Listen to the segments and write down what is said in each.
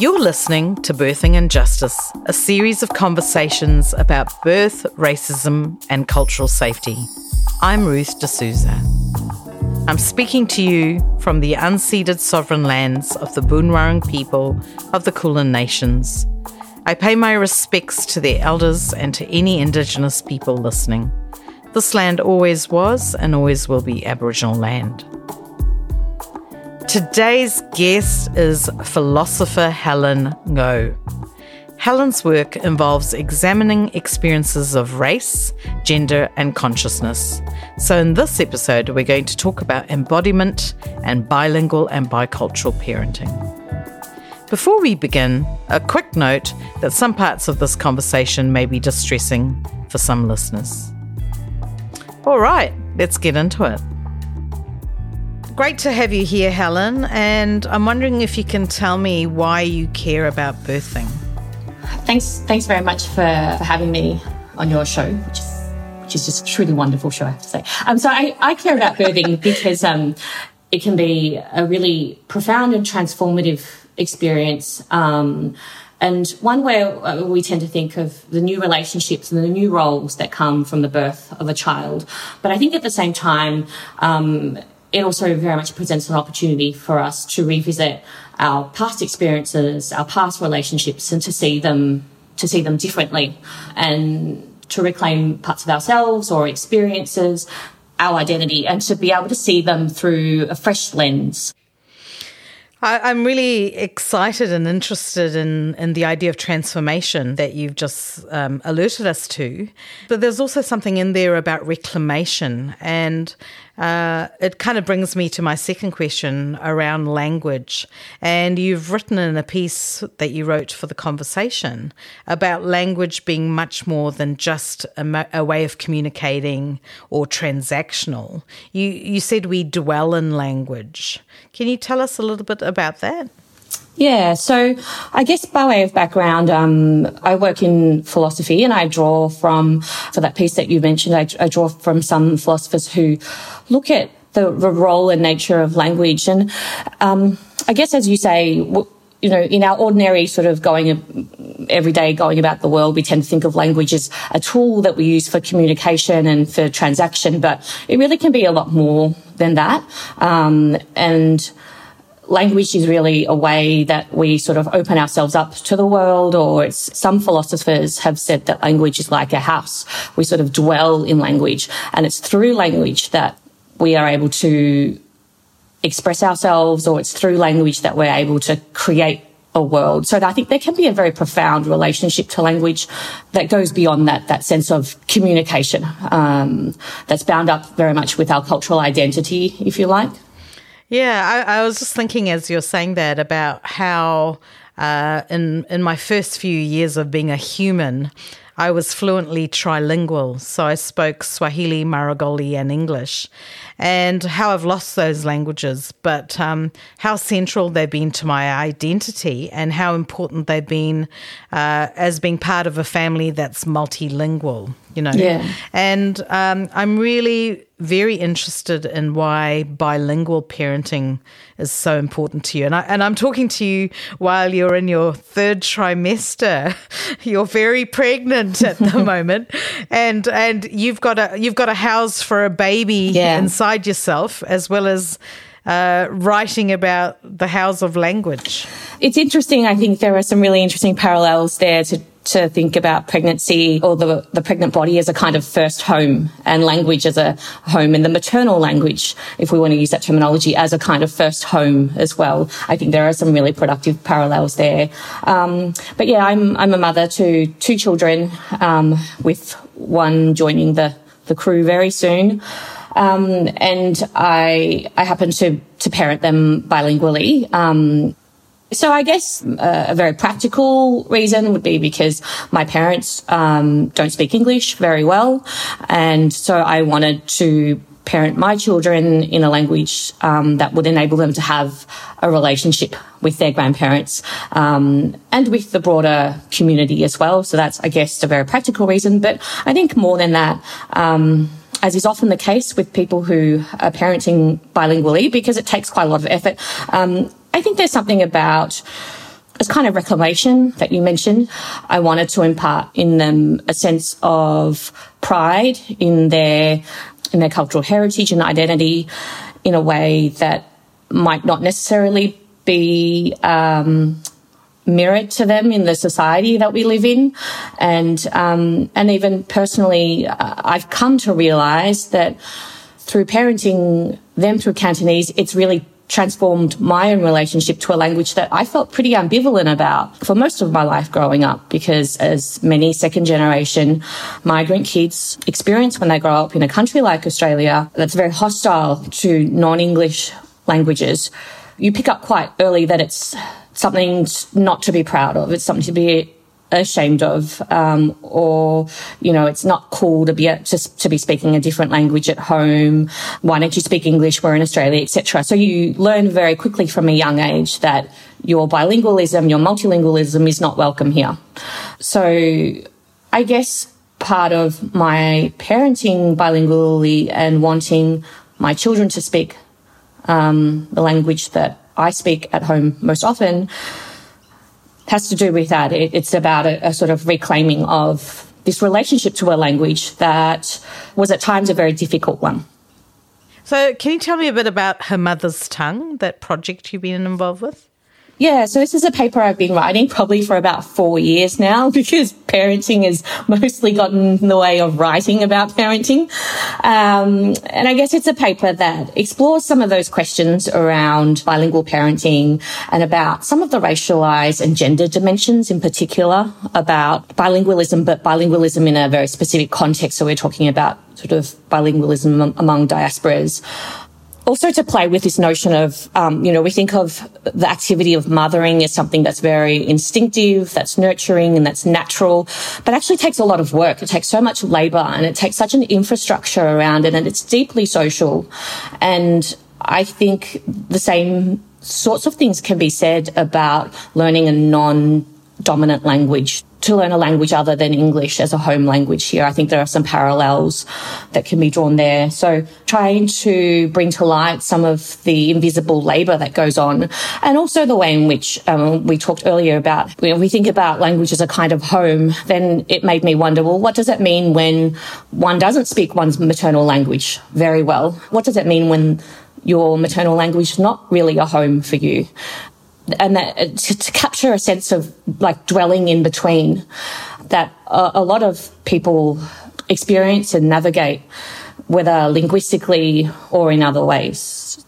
You're listening to Birthing Injustice, a series of conversations about birth, racism, and cultural safety. I'm Ruth De Souza. I'm speaking to you from the unceded sovereign lands of the Boonwurrung people of the Kulin Nations. I pay my respects to their elders and to any Indigenous people listening. This land always was and always will be Aboriginal land. Today's guest is philosopher Helen Ngo. Helen's work involves examining experiences of race, gender, and consciousness. So, in this episode, we're going to talk about embodiment and bilingual and bicultural parenting. Before we begin, a quick note that some parts of this conversation may be distressing for some listeners. All right, let's get into it. Great to have you here, Helen. And I'm wondering if you can tell me why you care about birthing. Thanks, thanks very much for, for having me on your show, which is which is just a truly wonderful show, I have to say. Um, so I, I care about birthing because um, it can be a really profound and transformative experience. Um, and one where uh, we tend to think of the new relationships and the new roles that come from the birth of a child. But I think at the same time, um, it also very much presents an opportunity for us to revisit our past experiences, our past relationships, and to see them to see them differently, and to reclaim parts of ourselves or experiences, our identity, and to be able to see them through a fresh lens. I, am really excited and interested in, in the idea of transformation that you've just um, alerted us to. But there's also something in there about reclamation. And uh, it kind of brings me to my second question around language. And you've written in a piece that you wrote for the conversation about language being much more than just a, a way of communicating or transactional. You, you said we dwell in language. Can you tell us a little bit about that? Yeah, so I guess by way of background, um, I work in philosophy and I draw from, for that piece that you mentioned, I, I draw from some philosophers who look at the, the role and nature of language. And um, I guess, as you say, you know, in our ordinary sort of going every day, going about the world, we tend to think of language as a tool that we use for communication and for transaction, but it really can be a lot more than that. Um, and language is really a way that we sort of open ourselves up to the world, or it's, some philosophers have said that language is like a house. We sort of dwell in language, and it's through language that we are able to express ourselves, or it's through language that we're able to create a world. So I think there can be a very profound relationship to language that goes beyond that, that sense of communication, um, that's bound up very much with our cultural identity, if you like. Yeah, I, I, was just thinking as you're saying that about how uh, in in my first few years of being a human, I was fluently trilingual. So I spoke Swahili, Maragoli, and English, and how I've lost those languages, but um, how central they've been to my identity and how important they've been uh, as being part of a family that's multilingual you know. Yeah. And um, I'm really very interested in why bilingual parenting is so important to you. And, I, and I'm talking to you while you're in your third trimester. You're very pregnant at the moment, and and you've got a you've got a house for a baby yeah. inside yourself as well as. Uh, writing about the house of language. It's interesting. I think there are some really interesting parallels there to to think about pregnancy or the, the pregnant body as a kind of first home and language as a home and the maternal language, if we want to use that terminology, as a kind of first home as well. I think there are some really productive parallels there. Um, but yeah, I'm, I'm a mother to two children, um, with one joining the, the crew very soon. Um, and I, I happen to, to parent them bilingually. Um, so I guess uh, a very practical reason would be because my parents um, don't speak English very well, and so I wanted to parent my children in a language um, that would enable them to have a relationship with their grandparents um, and with the broader community as well. So that's, I guess, a very practical reason. But I think more than that. As is often the case with people who are parenting bilingually, because it takes quite a lot of effort. Um, I think there's something about this kind of reclamation that you mentioned, I wanted to impart in them a sense of pride in their in their cultural heritage and identity in a way that might not necessarily be um, mirrored to them in the society that we live in, and um, and even personally, uh, I've come to realise that through parenting them through Cantonese, it's really transformed my own relationship to a language that I felt pretty ambivalent about for most of my life growing up because as many second generation migrant kids experience when they grow up in a country like Australia that's very hostile to non-English languages, you pick up quite early that it's something not to be proud of. It's something to be ashamed of, um, or you know, it's not cool to be just to be speaking a different language at home. Why don't you speak English? We're in Australia, etc. So you learn very quickly from a young age that your bilingualism, your multilingualism is not welcome here. So I guess part of my parenting bilingually and wanting my children to speak um, the language that I speak at home most often has to do with that. It, it's about a, a sort of reclaiming of this relationship to a language that was at times a very difficult one. So, can you tell me a bit about Her Mother's Tongue, that project you've been involved with? Yeah, so this is a paper I've been writing probably for about four years now because parenting has mostly gotten in the way of writing about parenting. Um, and I guess it's a paper that explores some of those questions around bilingual parenting and about some of the racialized and gender dimensions in particular about bilingualism, but bilingualism in a very specific context. So we're talking about sort of bilingualism among diasporas also to play with this notion of, um, you know, we think of the activity of mothering as something that's very instinctive, that's nurturing and that's natural, but actually takes a lot of work. It takes so much labor and it takes such an infrastructure around it and it's deeply social. And I think the same sorts of things can be said about learning a non dominant language to learn a language other than English as a home language here. I think there are some parallels that can be drawn there. So trying to bring to light some of the invisible labour that goes on and also the way in which um, we talked earlier about when we think about language as a kind of home, then it made me wonder, well, what does it mean when one doesn't speak one's maternal language very well? What does it mean when your maternal language is not really a home for you? And that uh, to, to, capture a sense of like dwelling in between that a, a lot of people experience and navigate, whether linguistically or in other ways.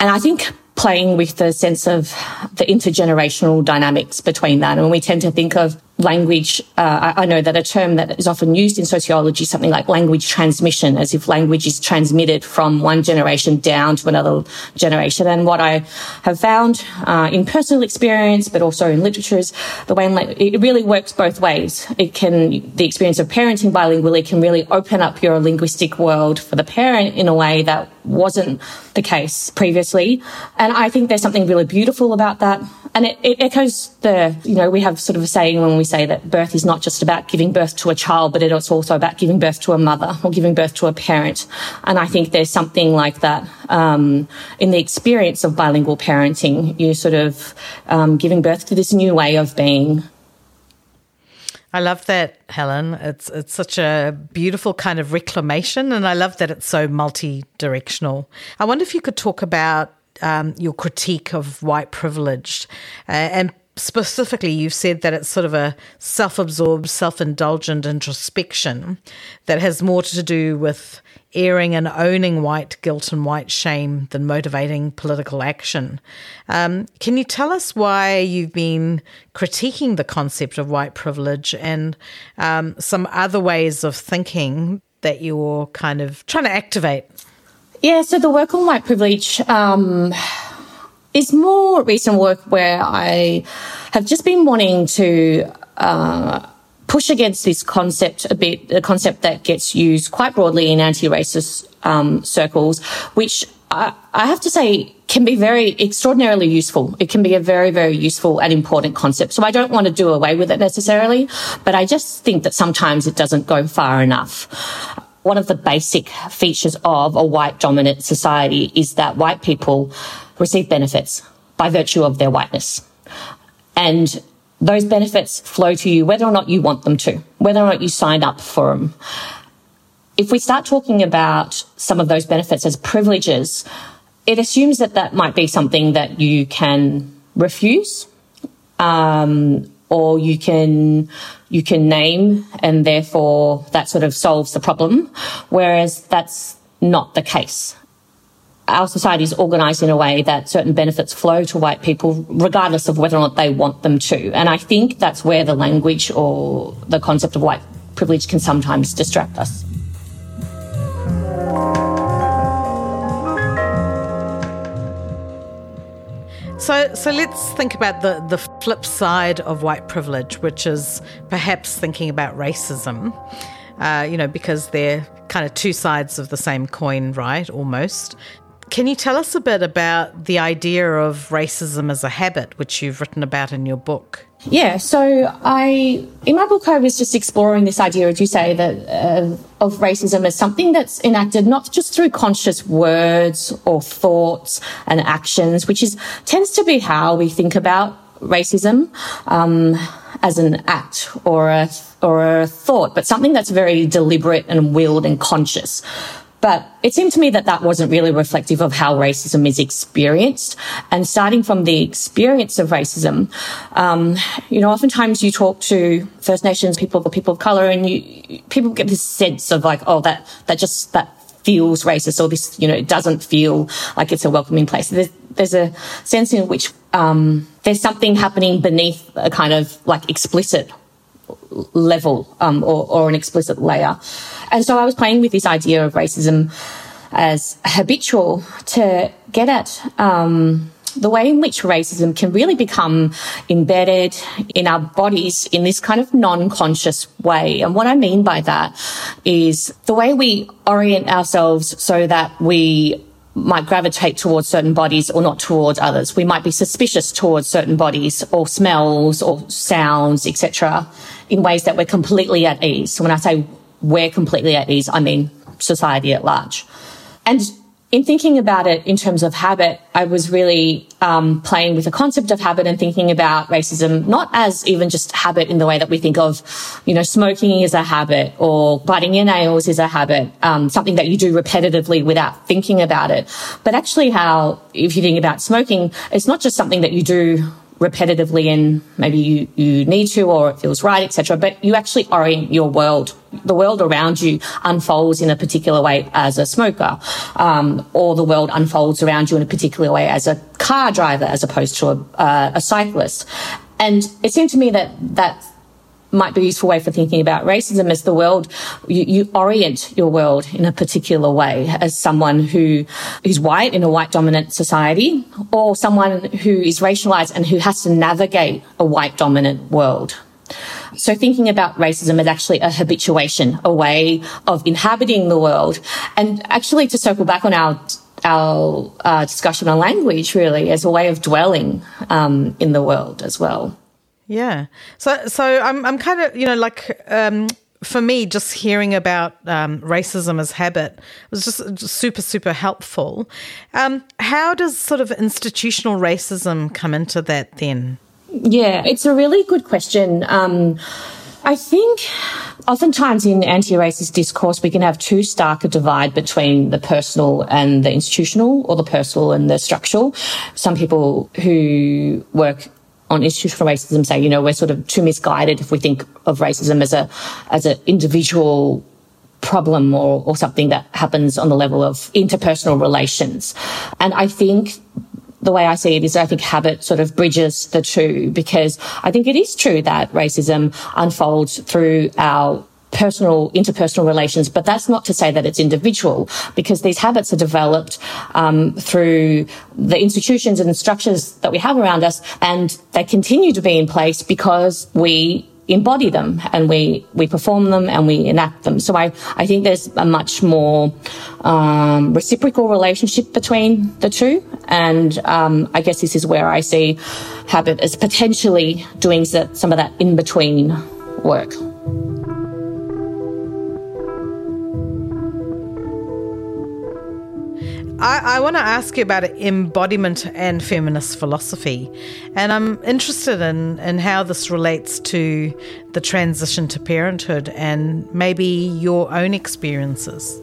And I think playing with the sense of the intergenerational dynamics between that. And we tend to think of language, uh, I, know that a term that is often used in sociology, something like language transmission, as if language is transmitted from one generation down to another generation. And what I have found uh, in personal experience, but also in literature, is the way it really works both ways. It can, the experience of parenting bilingually can really open up your linguistic world for the parent in a way that wasn't the case previously. And I think there's something really beautiful about that. And it, it echoes the, you know, we have sort of a saying when we say that birth is not just about giving birth to a child, but it's also about giving birth to a mother or giving birth to a parent. And I think there's something like that um, in the experience of bilingual parenting. You're sort of um, giving birth to this new way of being. I love that, Helen. It's it's such a beautiful kind of reclamation, and I love that it's so multi-directional. I wonder if you could talk about um, your critique of white privilege uh, and specifically, you've said that it's sort of a self absorbed, self indulgent introspection that has more to do with airing and owning white guilt and white shame than motivating political action. Um, can you tell us why you've been critiquing the concept of white privilege and um, some other ways of thinking that you're kind of trying to activate? Yeah, so the work on white privilege. Um is more recent work where I have just been wanting to uh, push against this concept a bit, a concept that gets used quite broadly in anti-racist um, circles, which I, I have to say can be very extraordinarily useful. It can be a very, very useful and important concept. So I don't want to do away with it necessarily, but I just think that sometimes it doesn't go far enough one of the basic features of a white dominant society is that white people receive benefits by virtue of their whiteness. And those benefits flow to you whether or not you want them to, whether or not you signed up for them. If we start talking about some of those benefits as privileges, it assumes that that might be something that you can refuse, um, or you can you can name, and therefore that sort of solves the problem. Whereas that's not the case our society is organised in a way that certain benefits flow to white people, regardless of whether or not they want them to. And I think that's where the language or the concept of white privilege can sometimes distract us. So, so let's think about the, the flip side of white privilege, which is perhaps thinking about racism. Uh, you know, because they're kind of two sides of the same coin, right? Almost. Can you tell us a bit about the idea of racism as a habit, which you've written about in your book? Yeah, so I, in my book, I was just exploring this idea, as you say, that uh, of racism as something that's enacted not just through conscious words or thoughts and actions, which is tends to be how we think about racism um, as an act or a or a thought, but something that's very deliberate and willed and conscious. But it seemed to me that that wasn't really reflective of how racism is experienced. And starting from the experience of racism, um, you know, oftentimes you talk to First Nations people or people of color and you, people get this sense of like, oh, that, that just, that feels racist or this, you know, it doesn't feel like it's a welcoming place. There's, there's a sense in which, um, there's something happening beneath a kind of like explicit level um, or, or, an explicit layer. And so I was playing with this idea of racism as habitual to get at um, the way in which racism can really become embedded in our bodies in this kind of non-conscious way. And what I mean by that is the way we orient ourselves so that we might gravitate towards certain bodies or not towards others. We might be suspicious towards certain bodies or smells or sounds, etc in ways that we're completely at ease. So when I say we're completely at ease, I mean society at large. And in thinking about it in terms of habit, I was really um, playing with the concept of habit and thinking about racism not as even just habit in the way that we think of, you know, smoking is a habit or biting your nails is a habit, um, something that you do repetitively without thinking about it, but actually how if you think about smoking, it's not just something that you do repetitively and maybe you, you need to or it feels right, etc. But you actually orient your world. The world around you unfolds in a particular way as a smoker, um, or the world unfolds around you in a particular way as a car driver, as opposed to a, uh, a cyclist. And it seemed to me that that might be a useful way for thinking about racism as the world you, you, orient your world in a particular way as someone who who's white in a white dominant society or someone who is racialized and who has to navigate a white dominant world so thinking about racism is actually a habituation, a way of inhabiting the world. And actually to circle back on our our uh, discussion on language really as a way of dwelling um, in the world as well. Yeah. So so I'm I'm kind of you know like um, for me just hearing about um, racism as habit was just, super super helpful. Um, how does sort of institutional racism come into that then? Yeah, it's a really good question. Um, I think oftentimes in anti-racist discourse, we can have too stark a divide between the personal and the institutional or the personal and the structural. Some people who work on institutional racism say, you know, we're sort of too misguided if we think of racism as a, as an individual problem or, or something that happens on the level of interpersonal relations. And I think the way I see it is I think habit sort of bridges the two because I think it is true that racism unfolds through our personal, interpersonal relations, but that's not to say that it's individual because these habits are developed um, through the institutions and structures that we have around us, and they continue to be in place because we embody them and we we perform them and we enact them. So I I think there's a much more um, reciprocal relationship between the two, and um, I guess this is where I see habit as potentially doing some of that in between work. I, I want to ask you about embodiment and feminist philosophy. And I'm interested in, in how this relates to the transition to parenthood and maybe your own experiences.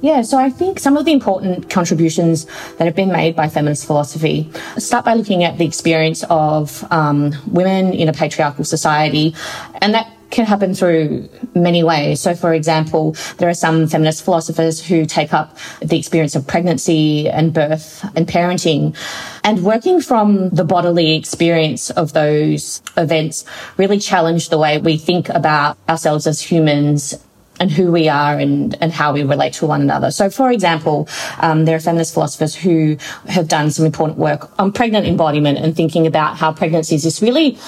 Yeah, so I think some of the important contributions that have been made by feminist philosophy start by looking at the experience of um, women in a patriarchal society, and that can happen through many ways. So, for example, there are some feminist philosophers who take up the experience of pregnancy and birth and parenting and working from the bodily experience of those events really challenge the way we think about ourselves as humans and who we are and, and how we relate to one another. So, for example, um, there are feminist philosophers who have done some important work on pregnant embodiment and thinking about how pregnancy is this really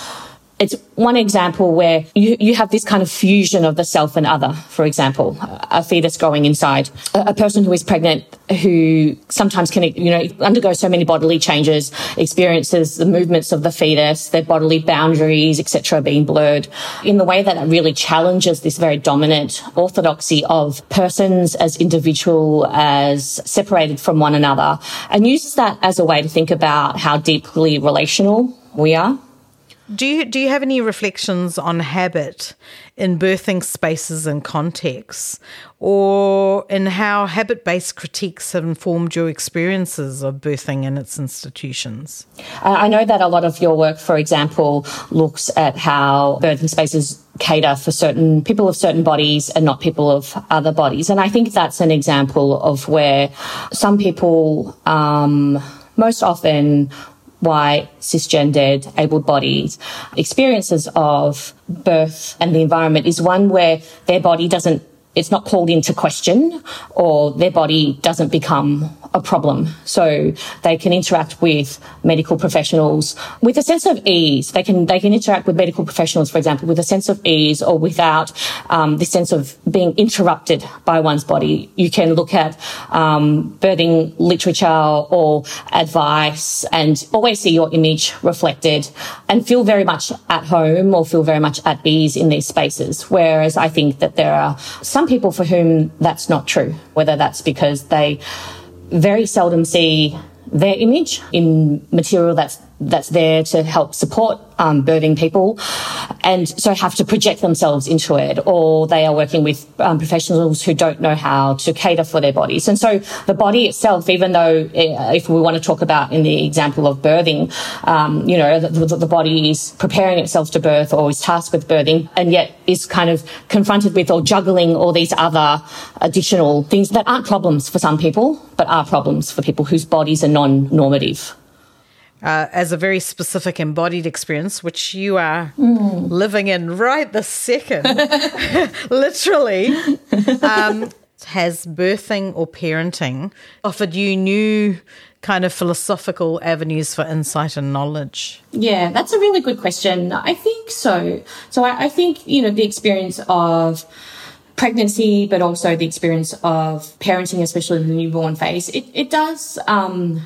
it's one example where you, you have this kind of fusion of the self and other. For example, a fetus growing inside a, a, person who is pregnant who sometimes can, you know, undergo so many bodily changes, experiences the movements of the fetus, their bodily boundaries, etc., being blurred in the way that it really challenges this very dominant orthodoxy of persons as individual, as separated from one another, and uses that as a way to think about how deeply relational we are. Do you do you have any reflections on habit in birthing spaces and contexts, or in how habit-based critiques have informed your experiences of birthing in its institutions? I know that a lot of your work, for example, looks at how birthing spaces cater for certain people of certain bodies and not people of other bodies, and I think that's an example of where some people. Um, most often white, cisgendered, able bodied experiences of birth and the environment is one where their body doesn't it's not called into question or their body doesn't become a problem. So they can interact with medical professionals with a sense of ease. They can they can interact with medical professionals, for example, with a sense of ease or without um, the sense of being interrupted by one's body. You can look at um, birthing literature or advice and always see your image reflected and feel very much at home or feel very much at ease in these spaces. Whereas I think that there are some people for whom that's not true, whether that's because they very seldom see their image in material that's that's there to help support um, birthing people. And so have to project themselves into it or they are working with um, professionals who don't know how to cater for their bodies. And so the body itself even though eh, if we want to talk about in the example of birthing um, you know the, the, body is preparing itself to birth or is tasked with birthing and yet is kind of confronted with or juggling all these other additional things that aren't problems for some people but are problems for people whose bodies are non-normative uh, as a very specific embodied experience, which you are mm. living in right this second, literally. Um, has birthing or parenting offered you new kind of philosophical avenues for insight and knowledge? Yeah, that's a really good question. I think so. So I, I think, you know, the experience of pregnancy, but also the experience of parenting, especially in the newborn phase, it, it does, um,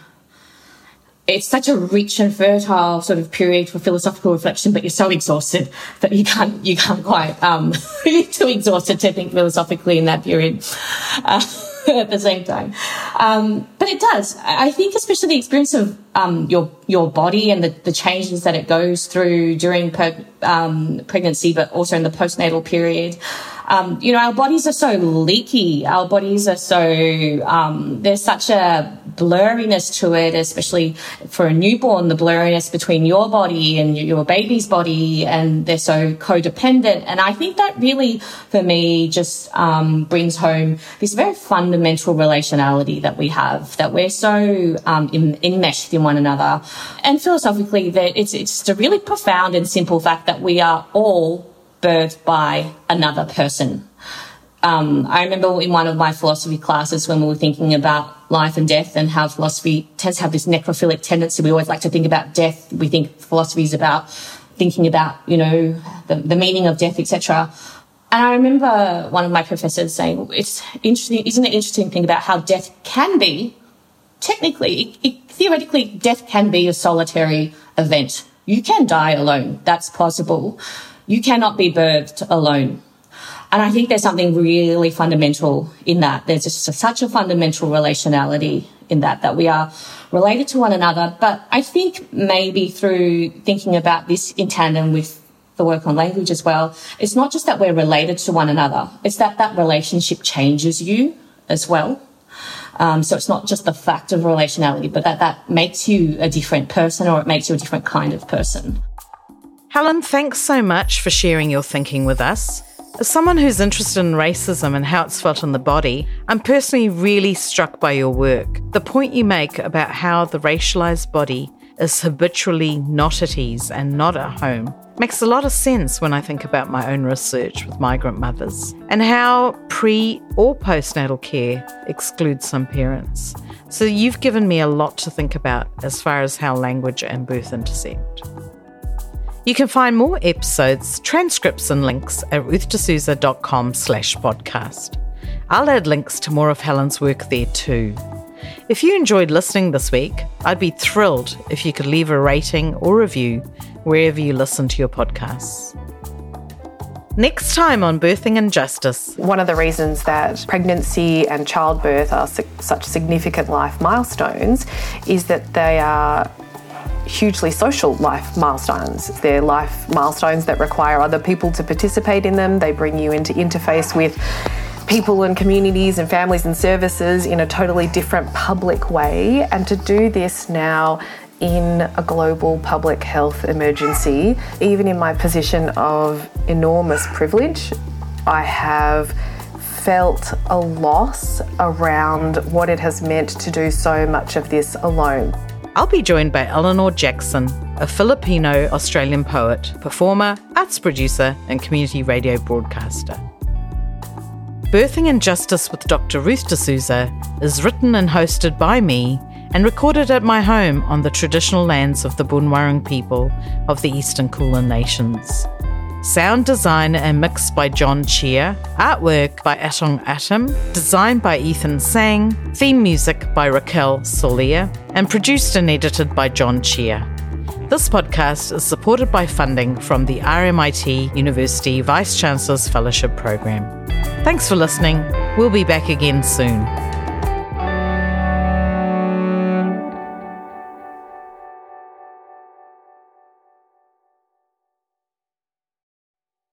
it's such a rich and fertile sort of period for philosophical reflection, but you're so exhausted that you can't you can't quite um, you're too exhausted to think philosophically in that period. Uh, at the same time, um, but it does. I think, especially the experience of um, your your body and the, the changes that it goes through during per, um, pregnancy, but also in the postnatal period um, you know, our bodies are so leaky. Our bodies are so, um, there's such a blurriness to it, especially for a newborn, the blurriness between your body and your baby's body, and they're so codependent. And I think that really, for me, just um, brings home this very fundamental relationality that we have, that we're so um, enmeshed in one another. And philosophically, that it's, it's a really profound and simple fact that we are all birthed by another person. Um, I remember in one of my philosophy classes when we were thinking about life and death and how philosophy tends to have this necrophilic tendency. We always like to think about death. We think philosophy is about thinking about, you know, the, the meaning of death, etc. And I remember one of my professors saying, it's interesting, isn't it interesting to think about how death can be, technically, it, it, theoretically, death can be a solitary event. You can die alone. That's possible you cannot be birthed alone. And I think there's something really fundamental in that. There's just such a fundamental relationality in that, that we are related to one another. But I think maybe through thinking about this in tandem with the work on language as well, it's not just that we're related to one another, it's that that relationship changes you as well. Um, so it's not just the fact of relationality, but that that makes you a different person or it makes you a different kind of person. Helen, thanks so much for sharing your thinking with us. As someone who's interested in racism and how it's felt in the body, I'm personally really struck by your work. The point you make about how the racialized body is habitually not at ease and not at home makes a lot of sense when I think about my own research with migrant mothers and how pre or postnatal care excludes some parents. So you've given me a lot to think about as far as how language and birth intersect. You can find more episodes, transcripts and links at ruthdesouza.com slash podcast. I'll add links to more of Helen's work there too. If you enjoyed listening this week, I'd be thrilled if you could leave a rating or review wherever you listen to your podcasts. Next time on Birthing Injustice. One of the reasons that pregnancy and childbirth are such significant life milestones is that they are hugely social life milestones. They're life milestones that require other people to participate in them. They bring you into interface with people and communities and families and services in a totally different public way. And to do this now in a global public health emergency, even in my position of enormous privilege, I have felt a loss around what it has meant to do so much of this alone. I'll be joined by Eleanor Jackson, a Filipino Australian poet, performer, arts producer, and community radio broadcaster. Birthing Injustice with Dr. Ruth De Souza is written and hosted by me and recorded at my home on the traditional lands of the Boonwurrung people of the Eastern Kulin Nations. Sound design and mix by John Chia. Artwork by Atong Atem. Design by Ethan Sang. Theme music by Raquel Solier. And produced and edited by John Chia. This podcast is supported by funding from the RMIT University Vice Chancellor's Fellowship Program. Thanks for listening. We'll be back again soon.